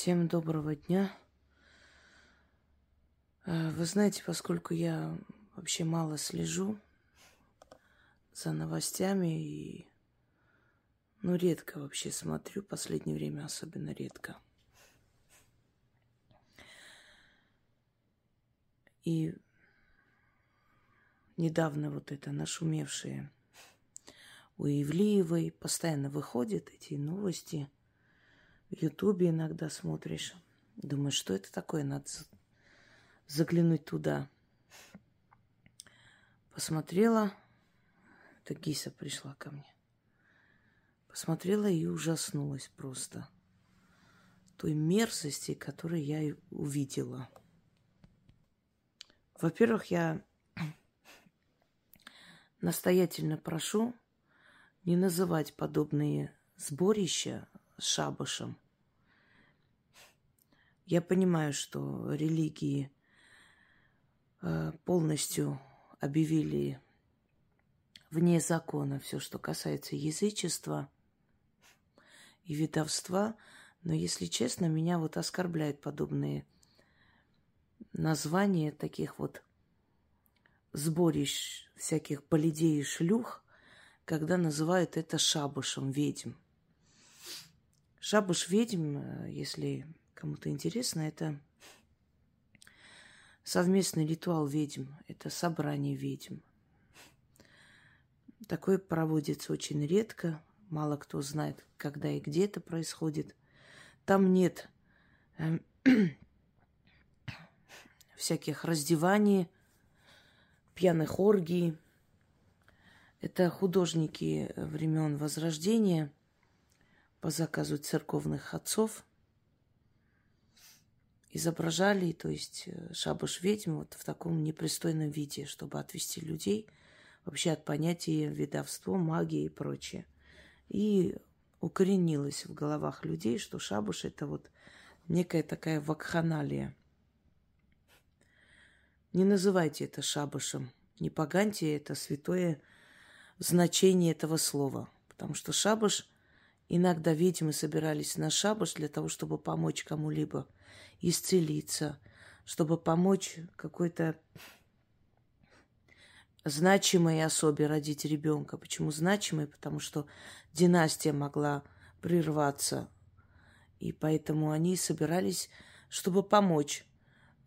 Всем доброго дня. Э, Вы знаете, поскольку я вообще мало слежу за новостями и ну, редко вообще смотрю, последнее время особенно редко. И недавно вот это нашумевшее у Ивлиевой постоянно выходят эти новости – Ютубе иногда смотришь. Думаешь, что это такое? Надо заглянуть туда. Посмотрела. Это Гиса пришла ко мне. Посмотрела и ужаснулась просто. Той мерзости, которую я увидела. Во-первых, я настоятельно прошу не называть подобные сборища шабашем. Я понимаю, что религии э, полностью объявили вне закона все, что касается язычества и видовства, но, если честно, меня вот оскорбляют подобные названия таких вот сборищ всяких полидей и шлюх, когда называют это шабашем ведьм. Шабуш ведьм, э, если кому-то интересно, это совместный ритуал ведьм, это собрание ведьм. Такое проводится очень редко, мало кто знает, когда и где это происходит. Там нет э, всяких раздеваний, пьяных оргий. Это художники времен Возрождения – по заказу церковных отцов изображали, то есть э, шабаш ведьм вот в таком непристойном виде, чтобы отвести людей вообще от понятия ведовство, магии и прочее. И укоренилось в головах людей, что шабуш это вот некая такая вакханалия. Не называйте это шабашем, не поганьте это святое значение этого слова, потому что шабаш – Иногда ведьмы собирались на шабаш для того, чтобы помочь кому-либо исцелиться, чтобы помочь какой-то значимой особе родить ребенка. Почему значимой? Потому что династия могла прерваться. И поэтому они собирались, чтобы помочь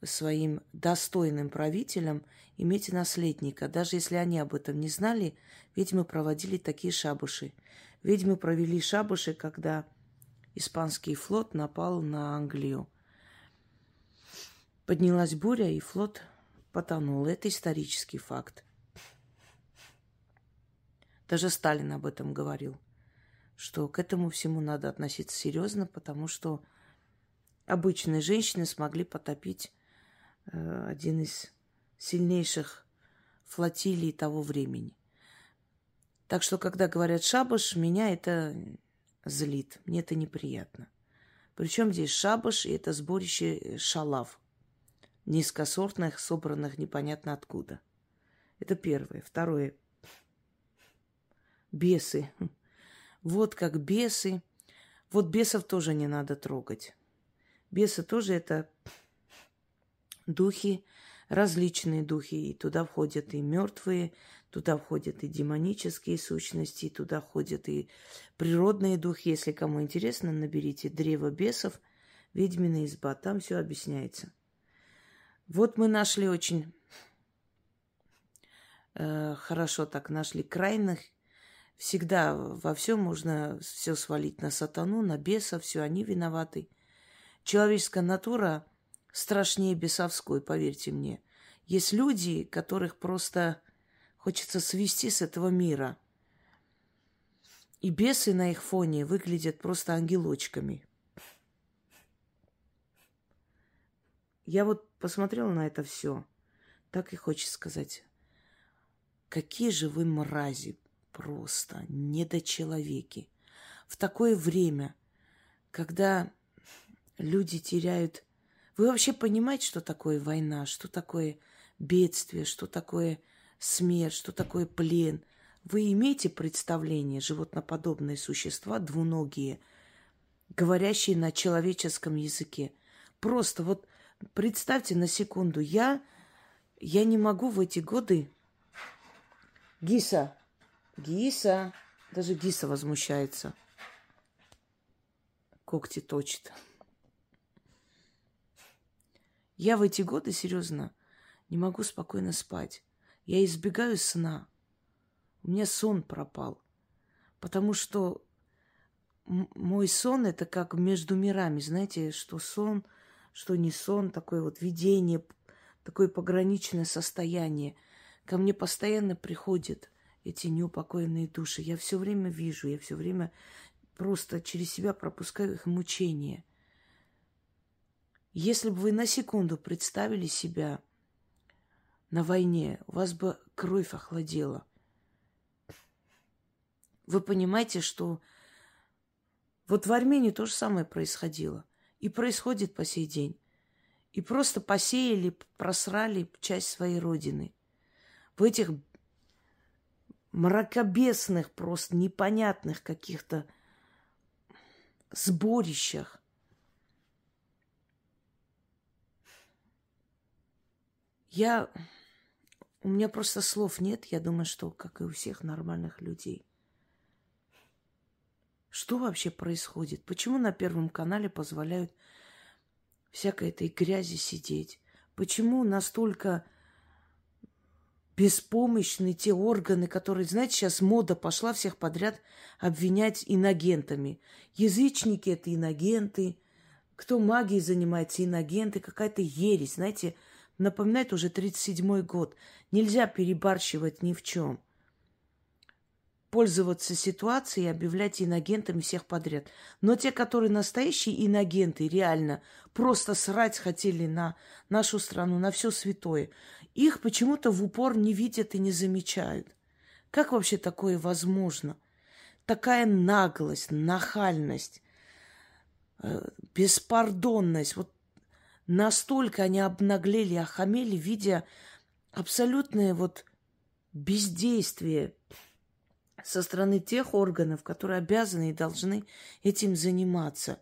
своим достойным правителям иметь наследника. Даже если они об этом не знали, ведьмы проводили такие шабуши. Ведьмы провели шабуши, когда испанский флот напал на Англию. Поднялась буря, и флот потонул. Это исторический факт. Даже Сталин об этом говорил, что к этому всему надо относиться серьезно, потому что обычные женщины смогли потопить э, один из сильнейших флотилий того времени. Так что, когда говорят шабаш, меня это злит, мне это неприятно. Причем здесь шабаш, и это сборище шалав, низкосортных, собранных непонятно откуда. Это первое. Второе. Бесы. Вот как бесы. Вот бесов тоже не надо трогать. Бесы тоже это духи, различные духи, и туда входят и мертвые, туда входят и демонические сущности, туда входят и природные духи. Если кому интересно, наберите «Древо бесов», «Ведьмина изба», там все объясняется. Вот мы нашли очень э, хорошо так нашли крайних. Всегда во всем можно все свалить на сатану, на беса, все они виноваты. Человеческая натура страшнее бесовской, поверьте мне. Есть люди, которых просто хочется свести с этого мира. И бесы на их фоне выглядят просто ангелочками. Я вот посмотрела на это все. Так и хочется сказать. Какие же вы мрази просто, недочеловеки. В такое время, когда люди теряют вы вообще понимаете, что такое война, что такое бедствие, что такое смерть, что такое плен? Вы имеете представление, животноподобные существа, двуногие, говорящие на человеческом языке. Просто вот представьте на секунду, я, я не могу в эти годы... Гиса, Гиса, даже Гиса возмущается. Когти точит. Я в эти годы, серьезно, не могу спокойно спать. Я избегаю сна. У меня сон пропал. Потому что мой сон это как между мирами. Знаете, что сон, что не сон, такое вот видение, такое пограничное состояние. Ко мне постоянно приходят эти неупокоенные души. Я все время вижу, я все время просто через себя пропускаю их мучения. Если бы вы на секунду представили себя на войне, у вас бы кровь охладела. Вы понимаете, что вот в Армении то же самое происходило. И происходит по сей день. И просто посеяли, просрали часть своей родины. В этих мракобесных, просто непонятных каких-то сборищах Я... У меня просто слов нет. Я думаю, что, как и у всех нормальных людей. Что вообще происходит? Почему на Первом канале позволяют всякой этой грязи сидеть? Почему настолько беспомощны те органы, которые, знаете, сейчас мода пошла всех подряд обвинять инагентами. Язычники – это инагенты, кто магией занимается, инагенты, какая-то ересь, знаете – напоминает уже 37-й год. Нельзя перебарщивать ни в чем. Пользоваться ситуацией и объявлять инагентами всех подряд. Но те, которые настоящие инагенты, реально просто срать хотели на нашу страну, на все святое, их почему-то в упор не видят и не замечают. Как вообще такое возможно? Такая наглость, нахальность, э, беспардонность. Вот Настолько они обнаглели, охамели, видя абсолютное вот бездействие со стороны тех органов, которые обязаны и должны этим заниматься.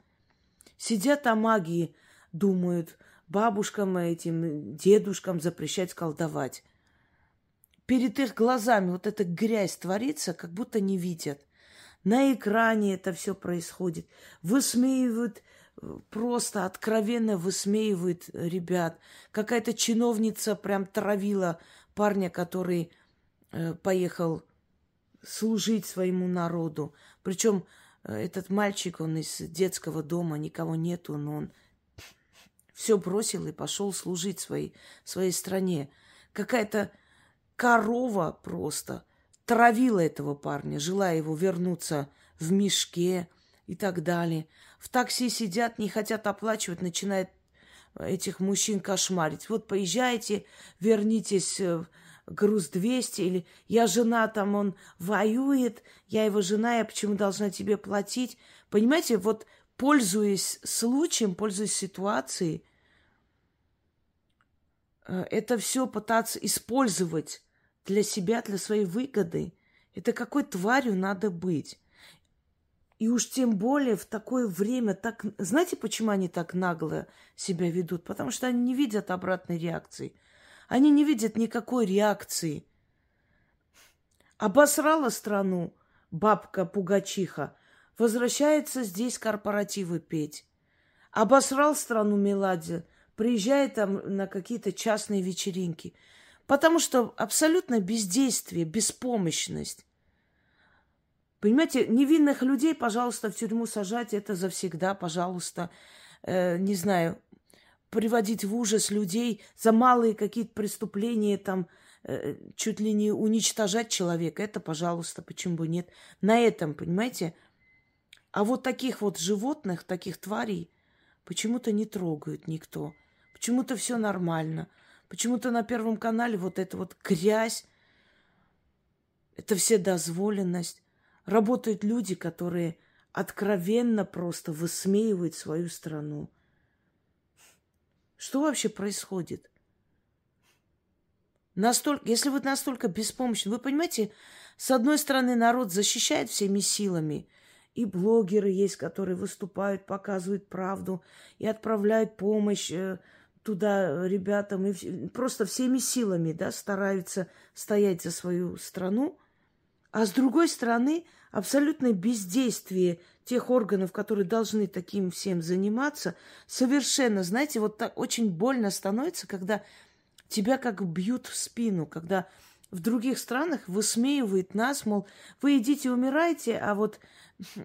Сидят о магии, думают, бабушкам этим, дедушкам запрещать колдовать. Перед их глазами вот эта грязь творится, как будто не видят. На экране это все происходит. Высмеивают просто откровенно высмеивает ребят. Какая-то чиновница прям травила парня, который э, поехал служить своему народу. Причем э, этот мальчик, он из детского дома, никого нету, но он все бросил и пошел служить своей, своей стране. Какая-то корова просто травила этого парня, желая его вернуться в мешке и так далее в такси сидят, не хотят оплачивать, начинают этих мужчин кошмарить. Вот поезжайте, вернитесь э, груз 200, или я жена, там он воюет, я его жена, я почему должна тебе платить? Понимаете, вот пользуясь случаем, пользуясь ситуацией, э, это все пытаться использовать для себя, для своей выгоды. Это какой тварью надо быть? И уж тем более в такое время так... Знаете, почему они так нагло себя ведут? Потому что они не видят обратной реакции. Они не видят никакой реакции. Обосрала страну бабка Пугачиха. Возвращается здесь корпоративы петь. Обосрал страну Меладзе. Приезжает там на какие-то частные вечеринки. Потому что абсолютно бездействие, беспомощность. Понимаете, невинных людей, пожалуйста, в тюрьму сажать, это завсегда, пожалуйста. Э, не знаю, приводить в ужас людей за малые какие-то преступления, там, э, чуть ли не уничтожать человека, это, пожалуйста, почему бы нет. На этом, понимаете? А вот таких вот животных, таких тварей почему-то не трогают никто. Почему-то все нормально. Почему-то на Первом канале вот эта вот грязь, это вседозволенность. Работают люди, которые откровенно просто высмеивают свою страну. Что вообще происходит? Настолько, если вы настолько беспомощны, вы понимаете, с одной стороны, народ защищает всеми силами и блогеры есть, которые выступают, показывают правду и отправляют помощь э, туда ребятам. И просто всеми силами да, стараются стоять за свою страну. А с другой стороны, абсолютное бездействие тех органов, которые должны таким всем заниматься, совершенно, знаете, вот так очень больно становится, когда тебя как бьют в спину, когда в других странах высмеивает нас, мол, вы идите, умирайте, а вот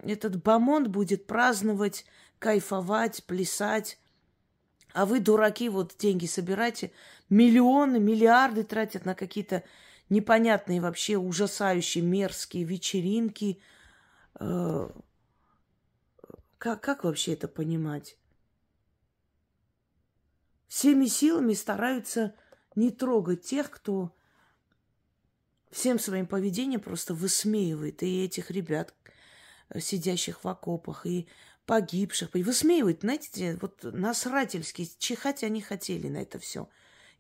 этот бомонд будет праздновать, кайфовать, плясать. А вы, дураки, вот деньги собирайте, миллионы, миллиарды тратят на какие-то непонятные вообще ужасающие мерзкие вечеринки. Э, как, как вообще это понимать? Всеми силами стараются не трогать тех, кто всем своим поведением просто высмеивает и этих ребят, э, сидящих в окопах, и погибших. Высмеивает, знаете, вот насрательски, чихать они хотели на это все.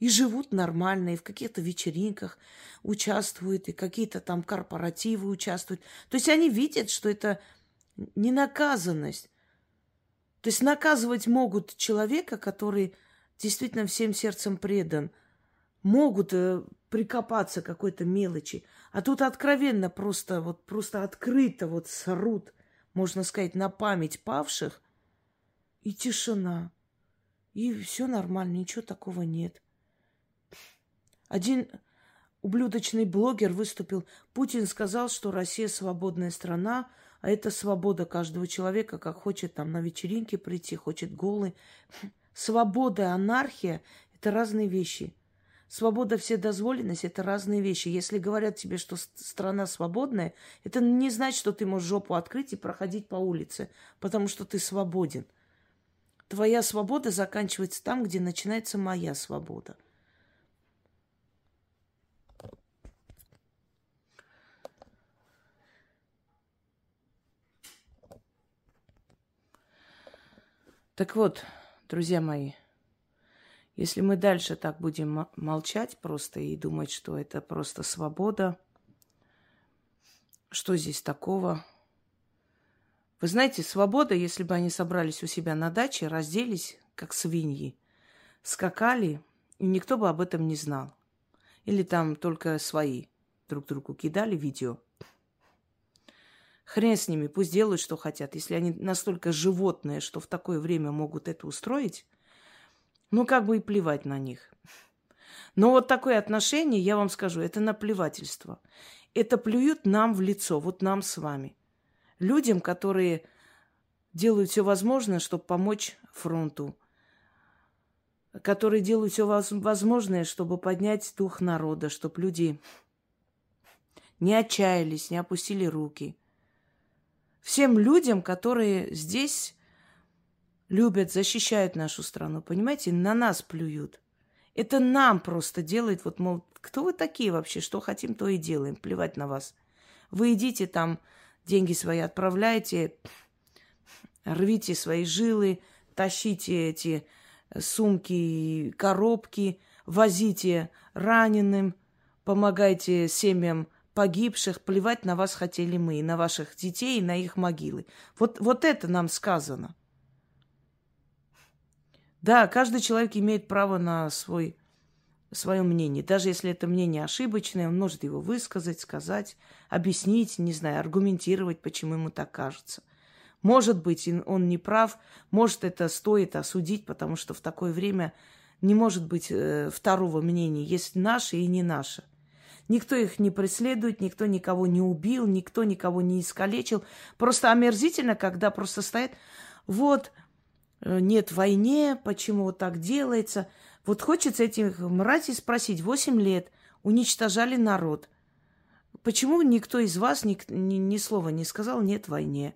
И живут нормально, и в каких-то вечеринках участвуют, и какие-то там корпоративы участвуют. То есть они видят, что это не наказанность. То есть наказывать могут человека, который действительно всем сердцем предан – могут э, прикопаться какой-то мелочи. А тут откровенно просто, вот просто открыто вот срут, можно сказать, на память павших. И тишина. И все нормально, ничего такого нет. Один ублюдочный блогер выступил. Путин сказал, что Россия свободная страна, а это свобода каждого человека, как хочет там на вечеринке прийти, хочет голый. Свобода, анархия – это разные вещи. Свобода, вседозволенность – это разные вещи. Если говорят тебе, что страна свободная, это не значит, что ты можешь жопу открыть и проходить по улице, потому что ты свободен. Твоя свобода заканчивается там, где начинается моя свобода. Так вот, друзья мои – если мы дальше так будем молчать просто и думать, что это просто свобода, что здесь такого? Вы знаете, свобода, если бы они собрались у себя на даче, разделись, как свиньи, скакали, и никто бы об этом не знал. Или там только свои друг другу кидали видео. Хрен с ними, пусть делают, что хотят. Если они настолько животные, что в такое время могут это устроить, ну, как бы и плевать на них. Но вот такое отношение, я вам скажу, это наплевательство. Это плюют нам в лицо, вот нам с вами. Людям, которые делают все возможное, чтобы помочь фронту, которые делают все возможное, чтобы поднять дух народа, чтобы люди не отчаялись, не опустили руки. Всем людям, которые здесь любят, защищают нашу страну, понимаете, на нас плюют. Это нам просто делает, вот, мол, кто вы такие вообще, что хотим, то и делаем, плевать на вас. Вы идите там, деньги свои отправляйте, рвите свои жилы, тащите эти сумки, коробки, возите раненым, помогайте семьям погибших, плевать на вас хотели мы, и на ваших детей, и на их могилы. Вот, вот это нам сказано – да, каждый человек имеет право на свой, свое мнение. Даже если это мнение ошибочное, он может его высказать, сказать, объяснить, не знаю, аргументировать, почему ему так кажется. Может быть, он не прав, может, это стоит осудить, потому что в такое время не может быть э, второго мнения. Есть наше и не наше. Никто их не преследует, никто никого не убил, никто никого не искалечил. Просто омерзительно, когда просто стоит, вот, Э, нет войне, почему вот так делается. Вот хочется этих мразей спросить. Восемь лет уничтожали народ. Почему никто из вас ни, ни, ни слова не сказал «нет войне»?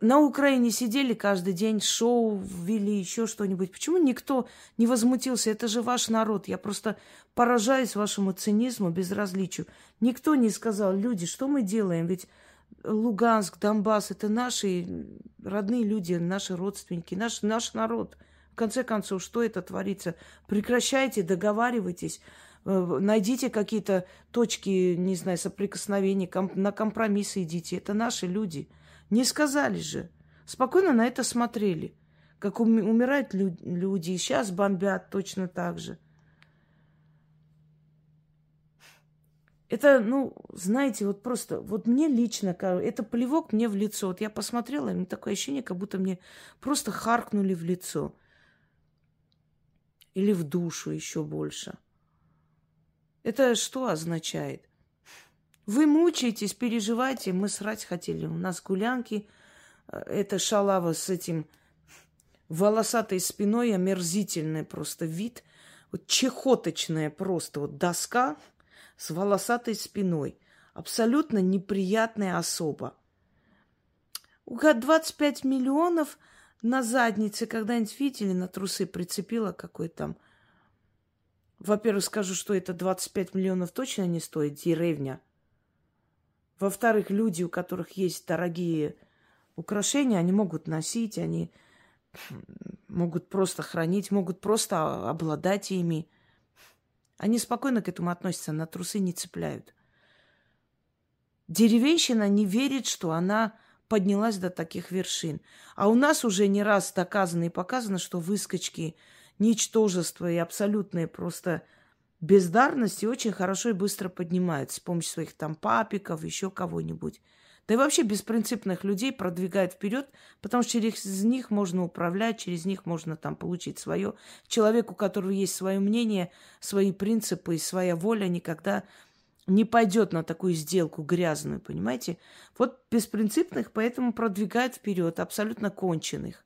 На Украине сидели каждый день, шоу ввели, еще что-нибудь. Почему никто не возмутился? Это же ваш народ. Я просто поражаюсь вашему цинизму, безразличию. Никто не сказал, люди, что мы делаем? Ведь Луганск, Донбасс – это наши родные люди, наши родственники, наш, наш народ. В конце концов, что это творится? Прекращайте, договаривайтесь, Э, найдите какие-то точки, не знаю, соприкосновения, ком- на компромиссы идите. Это наши люди. Не сказали же. Спокойно на это смотрели. Как умирают лю- люди, и сейчас бомбят точно так же. Это, ну, знаете, вот просто, вот мне лично, это плевок мне в лицо. Вот я посмотрела, и мне такое ощущение, как будто мне просто харкнули в лицо. Или в душу еще больше. Это что означает? Вы мучаетесь, переживаете, мы срать хотели. У нас гулянки, э, это шалава с этим волосатой спиной, омерзительный просто вид. Вот чехоточная просто вот доска – с волосатой спиной. Абсолютно неприятная особа. У 25 миллионов на заднице когда-нибудь видели, на трусы прицепила какой там. Во-первых, скажу, что это 25 миллионов точно не стоит, деревня. Во-вторых, люди, у которых есть дорогие украшения, они могут носить, они могут просто хранить, могут просто обладать ими. Они спокойно к этому относятся, на трусы не цепляют. Деревенщина не верит, что она поднялась до таких вершин. А у нас уже не раз доказано и показано, что выскочки, ничтожество и абсолютные просто бездарности очень хорошо и быстро поднимают с помощью своих там папиков, еще кого-нибудь. Да и вообще беспринципных людей продвигают вперед, потому что через них можно управлять, через них можно там получить свое. Человек, у которого есть свое мнение, свои принципы и своя воля, никогда не пойдет на такую сделку грязную, понимаете? Вот беспринципных поэтому продвигают вперед, абсолютно конченых.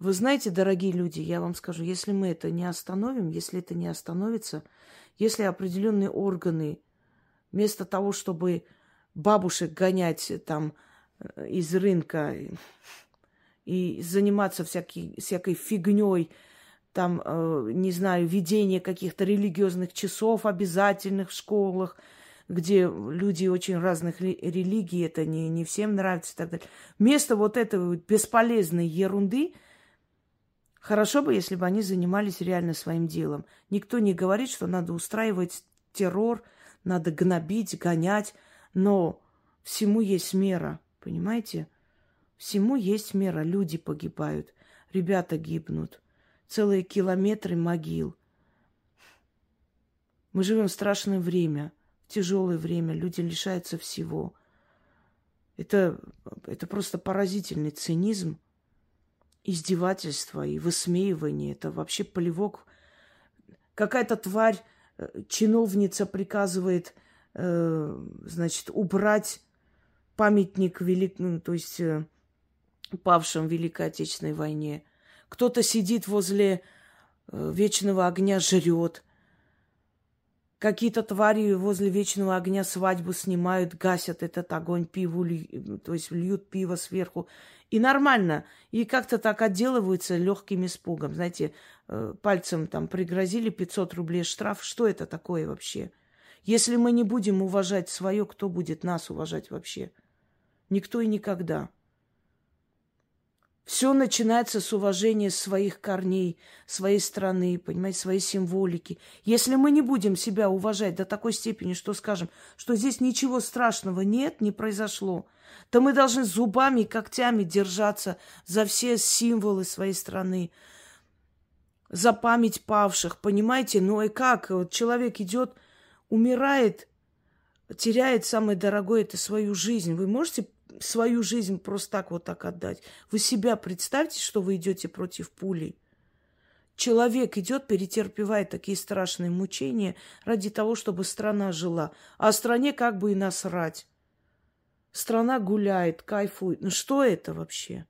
Вы знаете, дорогие люди, я вам скажу, если мы это не остановим, если это не остановится, если определенные органы Вместо того, чтобы бабушек гонять там э, из рынка и заниматься всякой, всякой фигней, там, э, не знаю, ведение каких-то религиозных часов обязательных в школах, где люди очень разных религий, это не, не всем нравится и так далее. Вместо вот этой бесполезной ерунды, хорошо бы, если бы они занимались реально своим делом. Никто не говорит, что надо устраивать террор, надо гнобить, гонять, но всему есть мера, понимаете? Всему есть мера. Люди погибают, ребята гибнут, целые километры могил. Мы живем в страшное время, в тяжелое время, люди лишаются всего. Это, это просто поразительный цинизм, издевательство и высмеивание. Это вообще полевок. Какая-то тварь чиновница приказывает, э, значит, убрать памятник велик, ну, то есть э, павшим в Великой Отечественной войне. Кто-то сидит возле э, вечного огня, жрет. Какие-то твари возле вечного огня свадьбу снимают, гасят этот огонь, пиву, то есть льют пиво сверху. И нормально. И как-то так отделываются легким испугом. Знаете, э, пальцем там пригрозили 500 рублей штраф. Что это такое вообще? Если мы не будем уважать свое, кто будет нас уважать вообще? Никто и никогда. Все начинается с уважения своих корней, своей страны, понимаете, своей символики. Если мы не будем себя уважать до такой степени, что скажем, что здесь ничего страшного нет, не произошло, то мы должны зубами и когтями держаться за все символы своей страны, за память павших, понимаете? Ну и как? Вот человек идет, умирает, теряет самое дорогое, это свою жизнь. Вы можете свою жизнь просто так вот так отдать. Вы себя представьте, что вы идете против пули. Человек идет, перетерпевает такие страшные мучения ради того, чтобы страна жила. А стране как бы и насрать. Страна гуляет, кайфует. Ну что это вообще?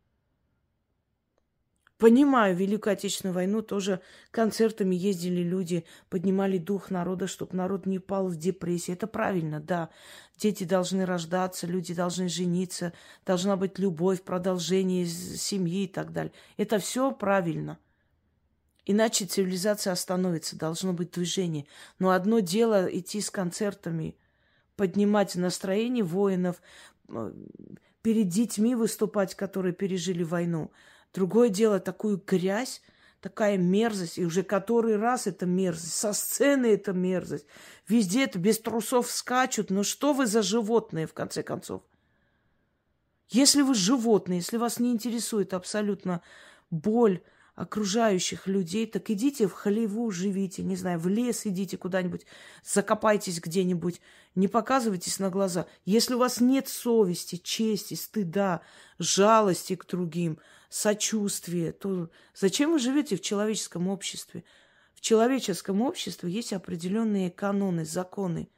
Понимаю, Великую Отечественную войну тоже концертами ездили люди, поднимали дух народа, чтобы народ не пал в депрессию. Это правильно, да. Дети должны рождаться, люди должны жениться, должна быть любовь, продолжение семьи и так далее. Это все правильно. Иначе цивилизация остановится, должно быть движение. Но одно дело идти с концертами, поднимать настроение воинов, перед детьми выступать, которые пережили войну – Другое дело, такую грязь, такая мерзость, и уже который раз это мерзость, со сцены это мерзость, везде это без трусов скачут. Ну что вы за животные, в конце концов? Если вы животные, если вас не интересует абсолютно боль окружающих людей, так идите в Холливуд, живите, не знаю, в лес идите куда-нибудь, закопайтесь где-нибудь, не показывайтесь на глаза. Если у вас нет совести, чести, стыда, жалости к другим, сочувствия, то зачем вы живете в человеческом обществе? В человеческом обществе есть определенные каноны, законы.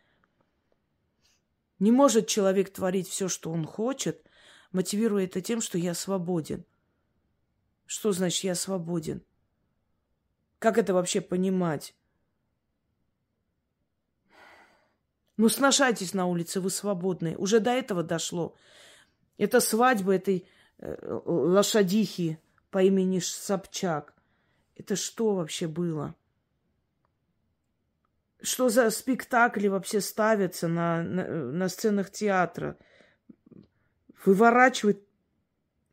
Не может человек творить все, что он хочет, мотивируя это тем, что я свободен. Что значит я свободен? Как это вообще понимать? Ну, сношайтесь на улице, вы свободные. Уже до этого дошло. Это свадьба этой лошадихи по имени Собчак. Это что вообще было? Что за спектакли вообще ставятся на, на, на сценах театра? Выворачивают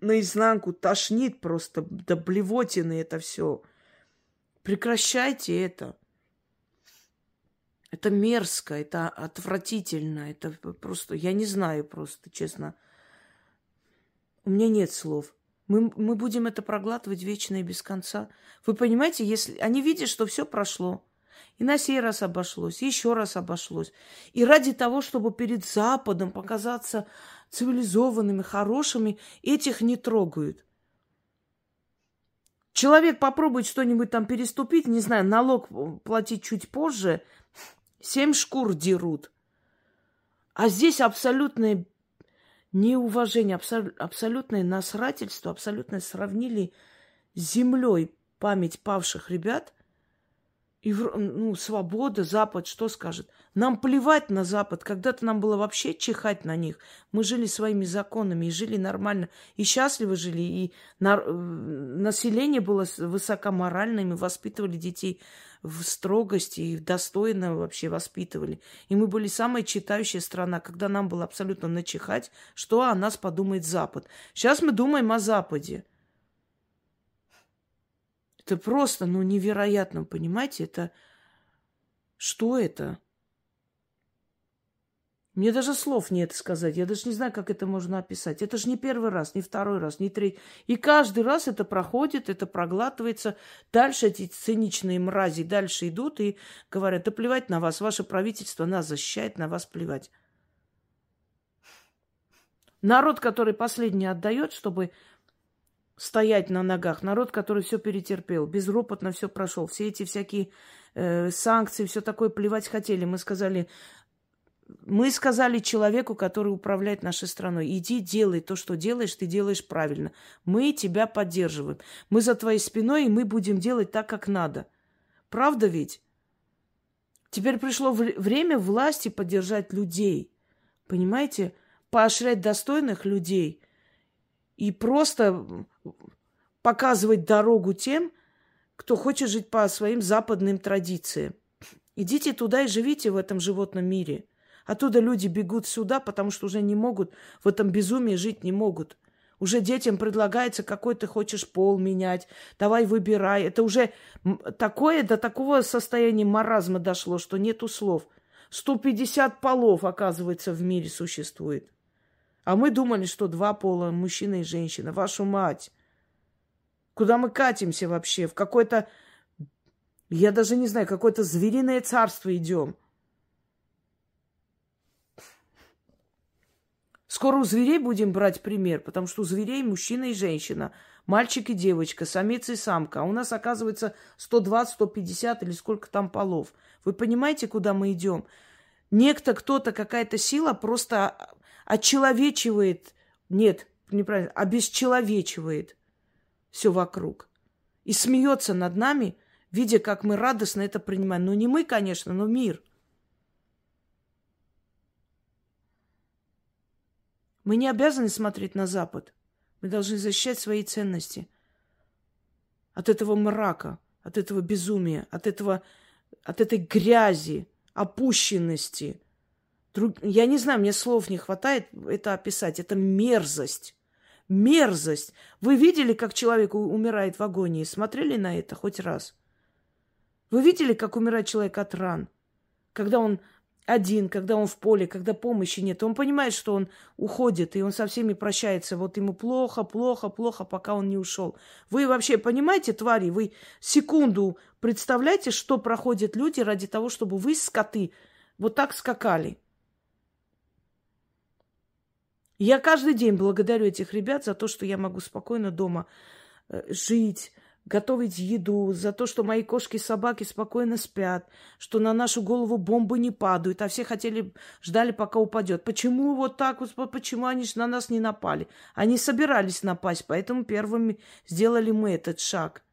наизнанку, тошнит просто до блевотины это все. Прекращайте это. Это мерзко, это отвратительно, это просто, я не знаю просто, честно. У меня нет слов. Мы, мы будем это проглатывать вечно и без конца. Вы понимаете, если они видят, что все прошло, и на сей раз обошлось, еще раз обошлось. И ради того, чтобы перед Западом показаться цивилизованными, хорошими, этих не трогают. Человек попробует что-нибудь там переступить, не знаю, налог платить чуть позже, семь шкур дерут. А здесь абсолютное неуважение, абсолютное насрательство, абсолютно сравнили с землей память павших ребят – и, ну, свобода, Запад, что скажет? Нам плевать на Запад. Когда-то нам было вообще чихать на них. Мы жили своими законами и жили нормально. И счастливо жили. И на... Э, население было высокоморальным. И воспитывали детей в строгости и достойно вообще воспитывали. И мы были самая читающая страна, когда нам было абсолютно начихать, что о нас подумает Запад. Сейчас мы думаем о Западе. Это просто, ну, невероятно, понимаете? Это... Что это? Мне даже слов нет сказать. Я даже не знаю, как это можно описать. Это же не первый раз, не второй раз, не третий. И каждый раз это проходит, это проглатывается. Дальше эти циничные мрази дальше идут и говорят, да плевать на вас, ваше правительство нас защищает, на вас плевать. Народ, который последний отдает, чтобы стоять на ногах. Народ, который все перетерпел, безропотно все прошел. Все эти всякие э, санкции, все такое плевать хотели. Мы сказали, мы сказали человеку, который управляет нашей страной, иди делай то, что делаешь, ты делаешь правильно. Мы тебя поддерживаем. Мы за твоей спиной, и мы будем делать так, как надо. Правда ведь? Теперь пришло время власти поддержать людей. Понимаете? Поощрять достойных людей – и просто показывать дорогу тем, кто хочет жить по своим западным традициям. Идите туда и живите в этом животном мире. Оттуда люди бегут сюда, потому что уже не могут, в этом безумии жить не могут. Уже детям предлагается, какой ты хочешь пол менять, давай выбирай. Это уже такое, до такого состояния маразма дошло, что нету слов. 150 полов, оказывается, в мире существует. А мы думали, что два пола, мужчина и женщина. Вашу мать! Куда мы катимся вообще? В какое-то, я даже не знаю, какое-то звериное царство идем. Скоро у зверей будем брать пример, потому что у зверей мужчина и женщина, мальчик и девочка, самец и самка. А у нас, оказывается, 120, 150 или сколько там полов. Вы понимаете, куда мы идем? Некто, кто-то, какая-то сила просто очеловечивает, нет, неправильно, обесчеловечивает все вокруг. И смеется над нами, видя, как мы радостно это принимаем. Ну, не мы, конечно, но мир. Мы не обязаны смотреть на Запад. Мы должны защищать свои ценности от этого мрака, от этого безумия, от, этого, от этой грязи, опущенности – Друг... Я не знаю, мне слов не хватает это описать. Это мерзость. мерзость. Вы видели, как человек умирает в агонии? Смотрели на это хоть раз? Вы видели, как умирает человек от ран? Когда он один, когда он в поле, когда помощи нет. Он понимает, что он уходит, и он со всеми прощается. Вот ему плохо, плохо, плохо, пока он не ушел. Вы вообще понимаете, твари, вы секунду представляете, что проходят люди ради того, чтобы вы, скоты, вот так скакали. Я каждый день благодарю этих ребят за то, что я могу спокойно дома э, жить, готовить еду, за то, что мои кошки и собаки спокойно спят, что на нашу голову бомбы не падают, а все хотели, ждали, пока упадет. Почему вот так вот, почему они на нас не напали? Они собирались напасть, поэтому первыми сделали мы этот шаг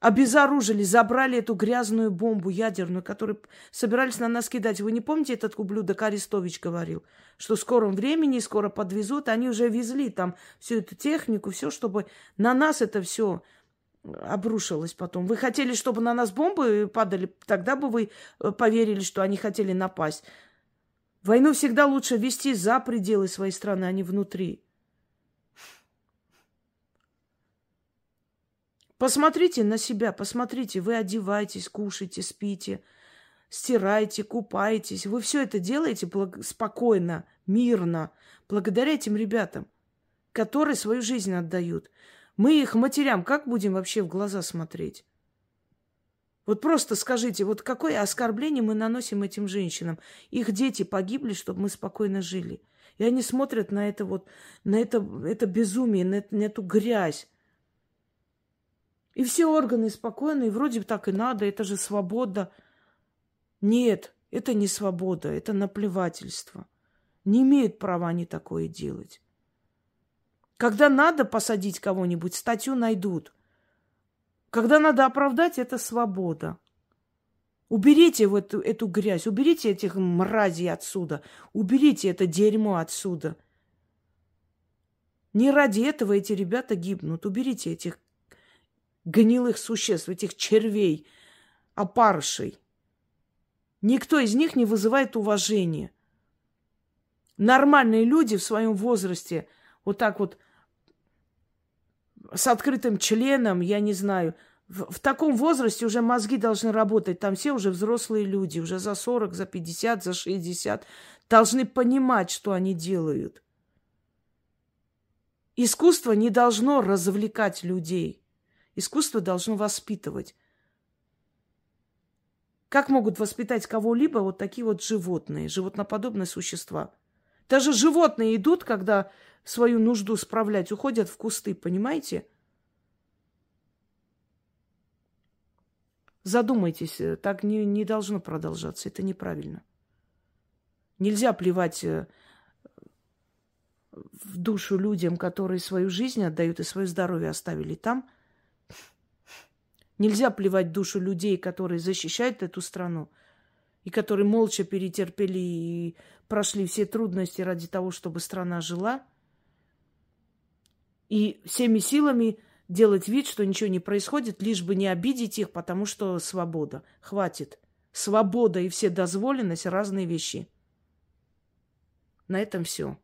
обезоружили, забрали эту грязную бомбу ядерную, которую собирались на нас кидать. Вы не помните, этот ублюдок Арестович говорил, что в скором времени, скоро подвезут, они уже везли там всю эту технику, все, чтобы на нас это все обрушилось потом. Вы хотели, чтобы на нас бомбы падали, тогда бы вы э, поверили, что они хотели напасть. Войну всегда лучше вести за пределы своей страны, а не внутри. Посмотрите на себя, посмотрите, вы одеваетесь, кушаете, спите, стираете, купаетесь. Вы все это делаете благ... спокойно, мирно, благодаря этим ребятам, которые свою жизнь отдают. Мы их матерям как будем вообще в глаза смотреть? Вот просто скажите, вот какое оскорбление мы наносим этим женщинам? Их дети погибли, чтобы мы спокойно жили. И они смотрят на это вот, на это, это безумие, на, на эту грязь. И все органы спокойны, и вроде так и надо, это же свобода. Нет, это не свобода, это наплевательство. Не имеют права они такое делать. Когда надо посадить кого-нибудь, статью найдут. Когда надо оправдать, это свобода. Уберите в эту, эту грязь, уберите этих мразей отсюда, уберите это дерьмо отсюда. Не ради этого эти ребята гибнут. Уберите этих гнилых существ, этих червей, опарышей. Никто из них не вызывает уважения. Нормальные люди в своем возрасте вот так вот с открытым членом, я не знаю, в, в таком возрасте уже мозги должны работать. Там все уже взрослые люди, уже за 40, за 50, за 60. Должны понимать, что они делают. Искусство не должно развлекать людей. Искусство должно воспитывать. Как могут воспитать кого-либо вот такие вот животные, животноподобные существа? Даже животные идут, когда свою нужду справлять, уходят в кусты, понимаете? Задумайтесь, э, так не, не должно продолжаться, это неправильно. Нельзя плевать э, в душу людям, которые свою жизнь отдают и свое здоровье оставили там – Нельзя плевать душу людей, которые защищают эту страну, и которые молча перетерпели и прошли все трудности ради того, чтобы страна жила. И всеми силами делать вид, что ничего не происходит, лишь бы не обидеть их, потому что свобода. Хватит. Свобода и все дозволенность – разные вещи. На этом все.